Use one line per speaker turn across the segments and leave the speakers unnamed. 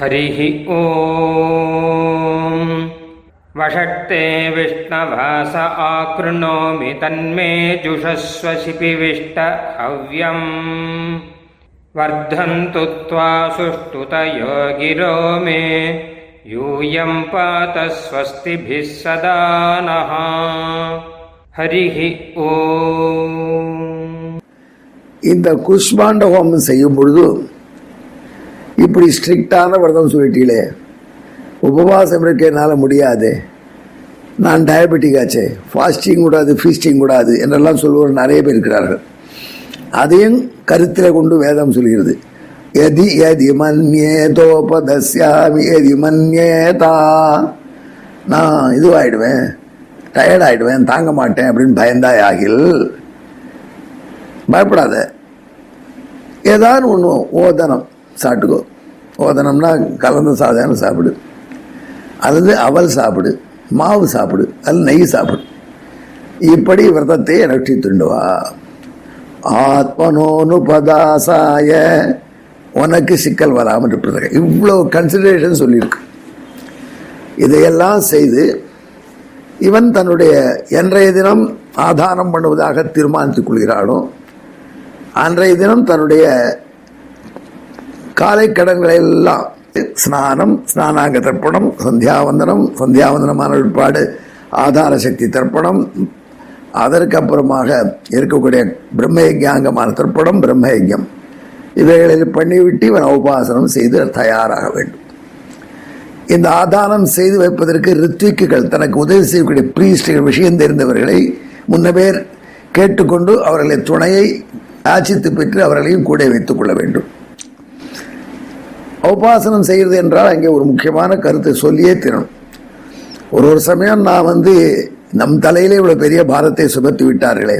हरिः ॐ वषट्ते विष्णवास आकृणोमि तन्मे जुषस्व शिपिविष्ट हव्यम् वर्धन्तु त्वा सुष्ठुतयो गिरो मे यूयं पात स्वस्तिभिः सदा नः हरिः ॐ
இந்த குஷ்மாண்ட ஹோமம் செய்யும் பொழுது இப்படி ஸ்ட்ரிக்டான விரதம் சொல்லிட்டீங்களே. உபவாசம் இருக்க என்னால் முடியாது. நான் டயபெட்டிக் ஆச்சே. ஃபாஸ்டிங் கூடாது ஃபீஸ்டிங் கூடாது என்றெல்லாம் சொல்லுவோர் நிறைய பேர் இருக்கிறார்கள். அதையும் கருத்தில் கொண்டு வேதம் சொல்கிறது. எதி எதி மன்யேதோபதஸ்யாமி எதி மன்யேதா. நான் இதுவாகிடுவேன் டயர்டாயிடுவேன் தாங்க மாட்டேன் அப்படின்னு பயந்தாய் ஆகில் பயப்படாத. ஏதாவது ஒன்று ஓதனம் சாப்பிட்டுக்கோ. ஓதனம்னா கலந்த சாதனம் சாப்பிடு. அல்லது அவல் சாப்பிடு மாவு சாப்பிடு அல்லது நெய் சாப்பிடு. இப்படி விரதத்தை ரட்சித்துண்டுவா துண்டுவா. ஆத்மனோனு பதாசாய உனக்கு சிக்கல் வராமல் இருப்பதாக. இவ்வளோ கன்சிடரேஷன் சொல்லியிருக்கு. இதையெல்லாம் செய்து இவன் தன்னுடைய என்றைய தினம் ஆதாரம் பண்ணுவதாக தீர்மானித்துக் கொள்கிறானோ அன்றைய தினம் தன்னுடைய காலை கடன்களை எல்லாம் ஸ்நானம் ஸ்நானாங்க தர்ப்பணம் சந்தியாவந்தனம் சந்தியாவந்தனமான விற்பாடு ஆதார சக்தி தர்ப்பணம் அதற்கு அப்புறமாக இருக்கக்கூடிய பிரம்மயஜாங்கமான தர்ப்பணம் பிரம்மயஜம் இவைகளில் பண்ணிவிட்டு இவன் உபாசனம் செய்து தயாராக வேண்டும். இந்த ஆதாரம் செய்து வைப்பதற்கு ரித்விக்குகள் தனக்கு உதவி செய்யக்கூடிய பிரீஸ்டுகள் விஷயம் தெரிந்தவர்களை முன்னபேர் கேட்டுக்கொண்டு அவர்களை துணையை ஆச்சித்து பெற்று அவர்களையும் கூட வைத்துக் கொள்ள வேண்டும். உபாசனம் செய்கிறது என்றால் அங்கே ஒரு முக்கியமான கருத்தை சொல்லியே தீரணும். ஒரு ஒரு சமயம் நான் வந்து நம் தலையிலே இவ்வளோ பெரிய பாரத்தை சுமத்தி விட்டார்களே.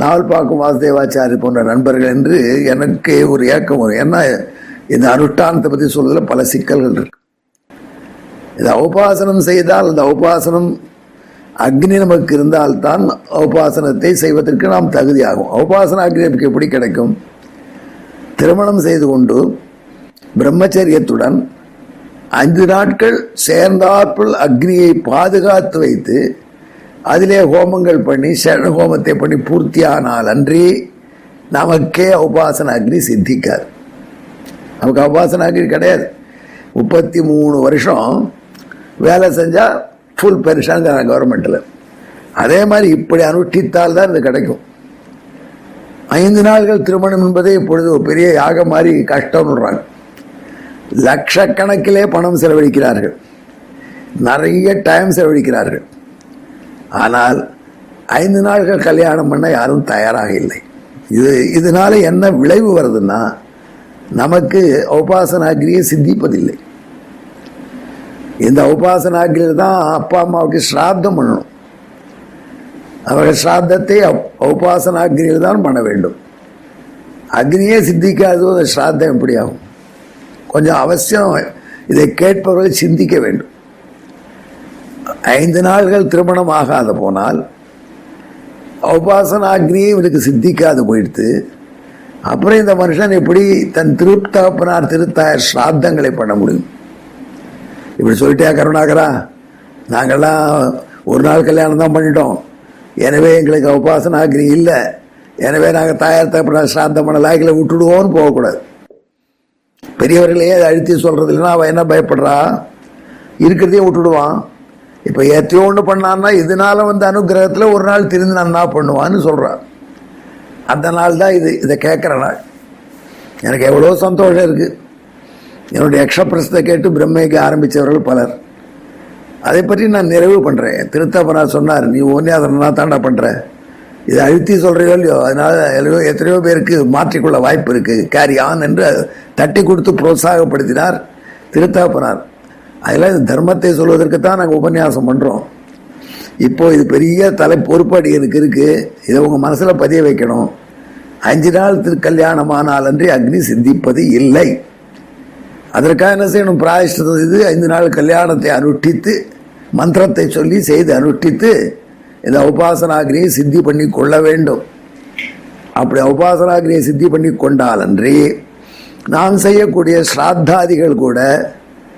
நாவல் பார்க்கும் வாசுதேவாச்சாரி போன்ற நண்பர்கள் என்று எனக்கு ஒரு ஏக்கம் வரும். ஏன்னா இந்த அனுஷ்டானத்தை பற்றி சொல்றதுல பல சிக்கல்கள் இருக்கு. இதை உபாசனம் செய்தால் அந்த உபாசனம் அக்னி நமக்கு இருந்தால்தான் உபாசனத்தை செய்வதற்கு நாம் தகுதியாகும். உபாசன அக்னி நமக்கு எப்படி கிடைக்கும்? திருமணம் செய்து கொண்டு பிரம்மச்சரியத்துடன் ஐந்து நாட்கள் சேர்ந்தாற்புள் அக்னியை பாதுகாத்து வைத்து அதிலே ஹோமங்கள் பண்ணி சரண ஹோமத்தை பண்ணி பூர்த்தியானால் அன்றி நமக்கே உபாசன அக்னி சித்திக்காது. நமக்கு உபாசன அக்னி கிடையாது. முப்பத்தி மூணு வருஷம் வேலை செஞ்சால் ஃபுல் பென்ஷனுங்கிறாங்க கவர்மெண்ட்டில் அதே மாதிரி இப்படி அனுஷ்டித்தால் தான் இது கிடைக்கும். ஐந்து நாள்கள் திருமணம் என்பதே இப்பொழுது ஒரு பெரிய யாகம் மாதிரி கஷ்டம்ன்றாங்க லட்சக்கணக்கிலே பணம் செலவழிக்கிறார்கள். நிறைய டைம் செலவழிக்கிறார்கள். ஆனால் ஐந்து நாள்கள் கல்யாணம் பண்ண யாரும் தயாராக இல்லை. இது இதனால என்ன விளைவு வருதுன்னா நமக்கு உபாசனாகிரியை சித்திப்பதில்லை. இந்த உபாசனாகிரியில் தான் அப்பா அம்மாவுக்கு ஸ்ராத்தம் பண்ணணும். அவர்கள் ஸ்ராத்தத்தை உபாசனாகிரியில் தான் பண்ண வேண்டும். அக்னியே சித்திக்காதோ அந்த ஸ்ராத்தம் எப்படி ஆகும் கொஞ்சம் அவசியம் இதை கேட்பவர்கள் சிந்திக்க வேண்டும். ஐந்து நாள்கள் திருமணம் ஆகாத போனால் உபாசனாகினியே இவனுக்கு சித்திக்காது போயிடுத்து அப்புறம் இந்த மனுஷன் எப்படி தன் திருத்தகப்பனார் திருத்தாயர் ஸ்ராத்தங்களை பண்ண முடியும்? இப்படி சொல்லிட்டியா கருணாகரா? நாங்கள்லாம் ஒரு நாள் கல்யாணம் தான் பண்ணிட்டோம். எனவே எங்களுக்கு உபாசனாகினி இல்லை. எனவே நாங்கள் தாயார் தகப்பனார் ஸ்ராத்தம் பண்ண லாய்க்கில் விட்டுடுவோம்னு போகக்கூடாது. பெரியவர்களே அதை அழுத்தி சொல்கிறது இல்லைன்னா அவன் என்ன பயப்படுறா? இருக்கிறதையும் விட்டுடுவான். இப்போ எத்தையோ ஒன்று பண்ணான்னா இதனால் வந்து அனுகிரகத்தில் ஒரு நாள் திருந்து என்ன பண்ணுவான்னு சொல்கிறான் அந்த நாள் தான் இது இதை கேட்குற நாள். எனக்கு எவ்வளோ சந்தோஷம் இருக்குது என்னுடைய எக்ஷபிரசத்தை கேட்டு பிரம்மைக்கு ஆரம்பித்தவர்கள் பலர். அதை பற்றி நான் நிறைவு பண்ணுறேன் திருத்தப்பனார் சொன்னார் நீ ஒன்றே அதை நான் தாண்டா பண்ணுற இதை அழுத்தி சொல்கிறீங்களோ இல்லையோ? அதனால எல்லோ எத்தனையோ பேருக்கு மாற்றிக்கொள்ள வாய்ப்பு இருக்குது கேரி ஆன் என்று தட்டி கொடுத்து புரோத்சாகப்படுத்தினார். திருத்தாப்பனார் அதெல்லாம் இந்த தர்மத்தை சொல்வதற்கு தான் நாங்கள் உபன்யாசம் பண்ணுறோம் இப்போ இது பெரிய தலை பொறுப்பாடு எனக்கு இருக்குது இதை உங்கள் மனசில் பதிய வைக்கணும். அஞ்சு நாள் திரு கல்யாணமானால் அன்றி அக்னி சிந்திப்பது இல்லை. அதற்காக என்ன செய்யணும்? பிராயஷ்டம் இது ஐந்து நாள் கல்யாணத்தை அனுஷ்டித்து மந்திரத்தை சொல்லி செய்து அனுஷ்டித்து இந்த உபாசனாகிரியை சித்தி பண்ணி கொள்ள வேண்டும். அப்படி உபாசனாகிரியை சித்தி பண்ணி கொண்டால் அன்றி நாம் செய்யக்கூடிய ஸ்ராத்தாதிகள் கூட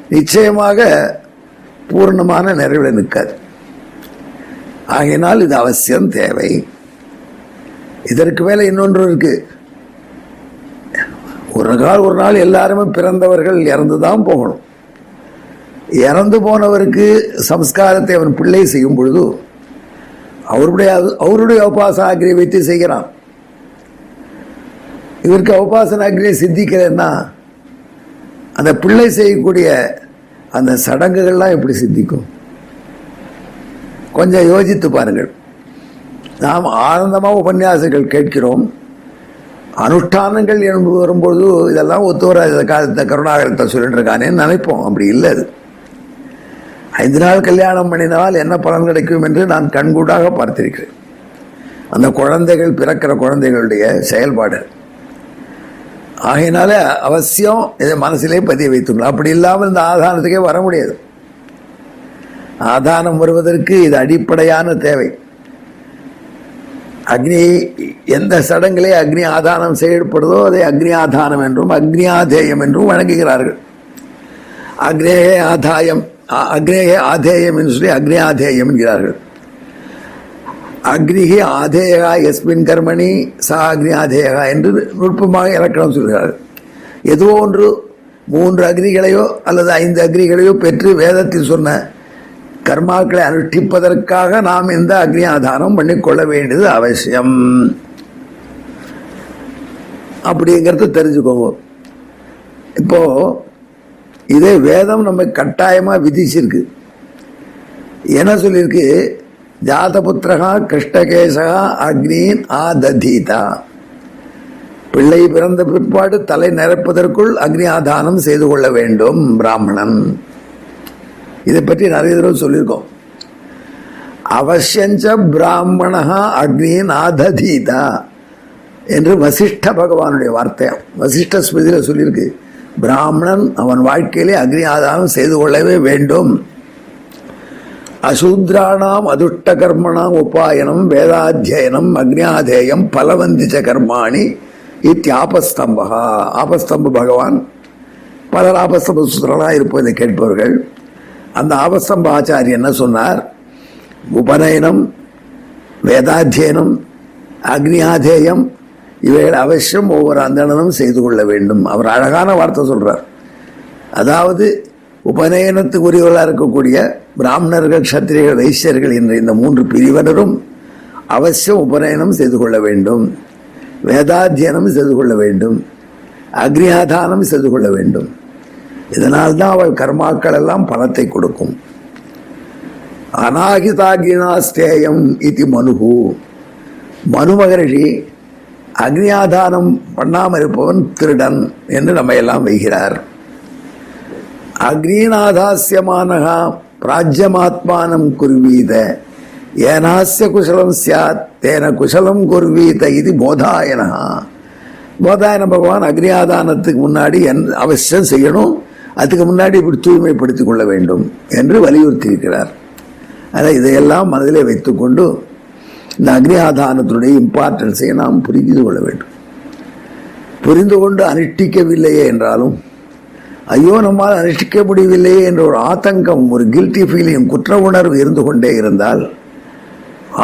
நிச்சயமாக பூர்ணமான நிறைவில் நிற்காது. ஆகையினால் இது அவசியம் தேவை. இதற்கு மேலே இன்னொன்று இருக்கு. ஒரு நாள் ஒரு நாள் எல்லாருமே பிறந்தவர்கள் இறந்து தான் போகணும். இறந்து போனவருக்கு சம்ஸ்காரத்தை அவன் பிள்ளை செய்யும் பொழுது அவருடைய அவருடைய உபாசன அக்னியை வைத்து செய்கிறான். இவருக்கு உபாசன அக்னியை சித்திக்கிறேன்னா அந்த பிள்ளை செய்யக்கூடிய அந்த சடங்குகள்லாம் எப்படி சித்திக்கும்? கொஞ்சம் யோசித்து பாருங்கள். நாம் ஆனந்தமாக உபன்யாசங்கள் கேட்கிறோம். அனுஷ்டானங்கள் என்று வரும்போது இதெல்லாம் ஒத்து வராத. காலத்தை கருணாகரத்தை சொல்லிட்டு இருக்கானேன்னு நினைப்போம். அப்படி இல்லை அது. ஐந்து நாள் கல்யாணம் பண்ணினால் என்ன பலன் கிடைக்கும் என்று நான் கண்கூடாக பார்த்திருக்கிறேன். அந்த குழந்தைகள் பிறக்கிற குழந்தைகளுடைய செயல்பாடு. ஆகையினால அவசியம் இதை மனசிலே பதிய வைத்துக்கலாம் அப்படி இல்லாமல் இந்த ஆதானத்துக்கே வர முடியாது. ஆதானம் வருவதற்கு இது அடிப்படையான தேவை. அக்னி எந்த சடங்கிலே அக்னி ஆதானம் செய்யப்படுதோ அதை அக்னி ஆதானம் என்றும் அக்னி ஆதேயம் என்றும் வழங்குகிறார்கள் அக்னேய ஆதாயம். அக்னேய ஆதேயம் என்று சொல்லி அக்னி என்கிறார்கள். அக்னிகி ஆதேயகா எஸ்மின் கர்மணி சா அக்னி ஆதேயா என்று நுட்பமாக இலக்கணம் சொல்கிறார்கள். ஏதோ ஒன்று மூன்று அக்னிகளையோ அல்லது ஐந்து அக்னிகளையோ பெற்று வேதத்தில் சொன்ன கர்மாக்களை அனுஷ்டிப்பதற்காக நாம் இந்த அக்னி ஆதாரம் பண்ணிக்கொள்ள வேண்டியது அவசியம். அப்படிங்கிறத தெரிஞ்சுக்கோங்க. இப்போது இதே வேதம் நம்ம கட்டாயமாக விதிச்சிருக்கு. என்ன சொல்லியிருக்கு? ஜாதபுத்திரகா கிருஷ்ணகேசகா அக்னியின் ஆததீதா. பிள்ளை பிறந்த பிற்பாடு தலை நிரப்பதற்குள் அக்னி ஆதானம் செய்து கொள்ள வேண்டும் பிராமணன். இதை பற்றி நிறைய தடவை சொல்லியிருக்கோம். அவசியஞ்ச பிராமணா அக்னியின் ஆததீதா என்று வசிஷ்ட பகவானுடைய வார்த்தையாம். வசிஷ்ட ஸ்மிருதியில் சொல்லியிருக்கு. பிராமணன் அவன் வாழ்க்கையிலே அக்னி ஆதாரம் செய்து கொள்ளவே வேண்டும். அசூத்ராணாம் அதுஷ்ட கர்மணாம் உபாயனம் வேதாத்தியனம் அக்னியாதேயம் பலவந்திச்ச கர்மாணி இத்தியாபஸ்தம்பா ஆபஸ்தம்ப பகவான் பலர் ஆபஸ்தம்ப சூத்திரனாக இருப்பதை கேட்பவர்கள். அந்த ஆபஸ்தம்ப ஆச்சாரியர் என்ன சொன்னார்? உபநயனம் வேதாத்தியனம் அக்னியாதேயம் இவைகள் அவசியம் ஒவ்வொரு அந்தணனும் செய்து கொள்ள வேண்டும். அவர் அழகான வார்த்தை சொல்றார். அதாவது உபநயனத்துக்குரியவர்களாக இருக்கக்கூடிய பிராமணர்கள் சத்திரிகள் வைசியர்கள் என்ற இந்த மூன்று பிரிவினரும் அவசியம் உபநயனம் செய்து கொள்ள வேண்டும். வேதாத்தியனம் செய்து கொள்ள வேண்டும். அக்னியாதானம் செய்து கொள்ள வேண்டும். இதனால்தான் அவள் கர்மாக்கள் எல்லாம் பலத்தை கொடுக்கும். அநாகிதாகினாஸ்தேயம் இது மனுகு மனு மகரிஷி அக்னியாதானம் பண்ணாமல் இருப்பவன் திருடன் என்று நம்ம எல்லாம் வைகிறார். அக்னீநாதாசியமானகா பிராஜ்யமாத்மானம் குர்வீத. ஏனாசிய குசலம் சியாத் தேன குசலம் குர்வீத இது போதாயனகா. போதாயன பகவான் அக்னியாதானத்துக்கு முன்னாடி என் அவசியம் செய்யணும். அதுக்கு முன்னாடி இப்படி தூய்மைப்படுத்திக் கொள்ள வேண்டும் என்று வலியுறுத்தியிருக்கிறார். ஆனால் இதையெல்லாம் மனதிலே வைத்துக்கொண்டு இந்த அக்னியாதானத்தினுடைய இம்பார்ட்டன்ஸை நாம் புரிந்து கொள்ள வேண்டும். புரிந்து கொண்டு அனுஷ்டிக்கவில்லையே என்றாலும் ஐயோ நம்மால் அனுஷ்டிக்க முடியவில்லையே என்ற ஒரு ஆத்தங்கம் ஒரு கில்ட்டி ஃபீலிங் குற்ற உணர்வு இருந்து கொண்டே இருந்தால்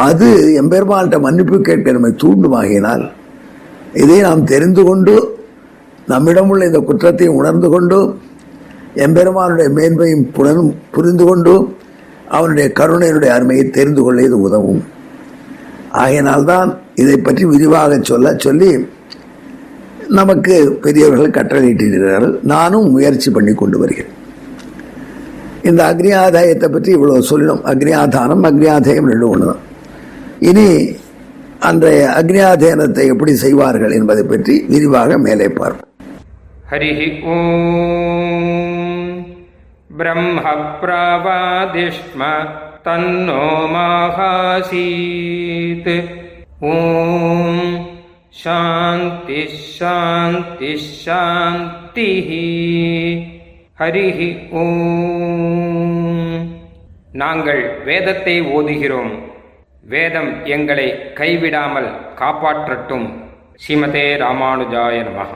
அது எம்பெருமான்கிட்ட மன்னிப்பு கேட்க நம்மை தூண்டுமாகினால் இதை நாம் தெரிந்து கொண்டு நம்மிடமுள்ள இந்த குற்றத்தை உணர்ந்து கொண்டு எம்பெருமானுடைய மேன்மையும் புலனும் புரிந்து கொண்டு அவனுடைய கருணையினுடைய அருமையை தெரிந்து கொள்ள இது உதவும். ஆகையினால்தான் இதை பற்றி விரிவாக சொல்ல சொல்லி நமக்கு பெரியவர்கள் கட்டளையிட்டிருக்கிறார்கள் நானும் முயற்சி பண்ணி கொண்டு வருகிறேன். இந்த அக்னி ஆதாயத்தை பற்றி இவ்வளோ சொல்லணும் அக்னி ஆதானம் அக்னி ஆதாயம் ரெண்டும் ஒன்று தான் இனி அன்றைய அக்னி அக்னியாதேனத்தை எப்படி செய்வார்கள் என்பதை பற்றி விரிவாக மேலே பார்ப்போம்.
ஹரி ஓம். பிரம்ம பிரவாதிஷ்ம तन्नो माहासीत् ॐ शान्तिः शान्तिः शान्तिः ஹரிஹ ஓம் நாங்கள் வேதத்தை ஓதுகிறோம் வேதம் எங்களை கைவிடாமல் காப்பாற்றட்டும் ஸ்ரீமதே ராமானுஜாய நமः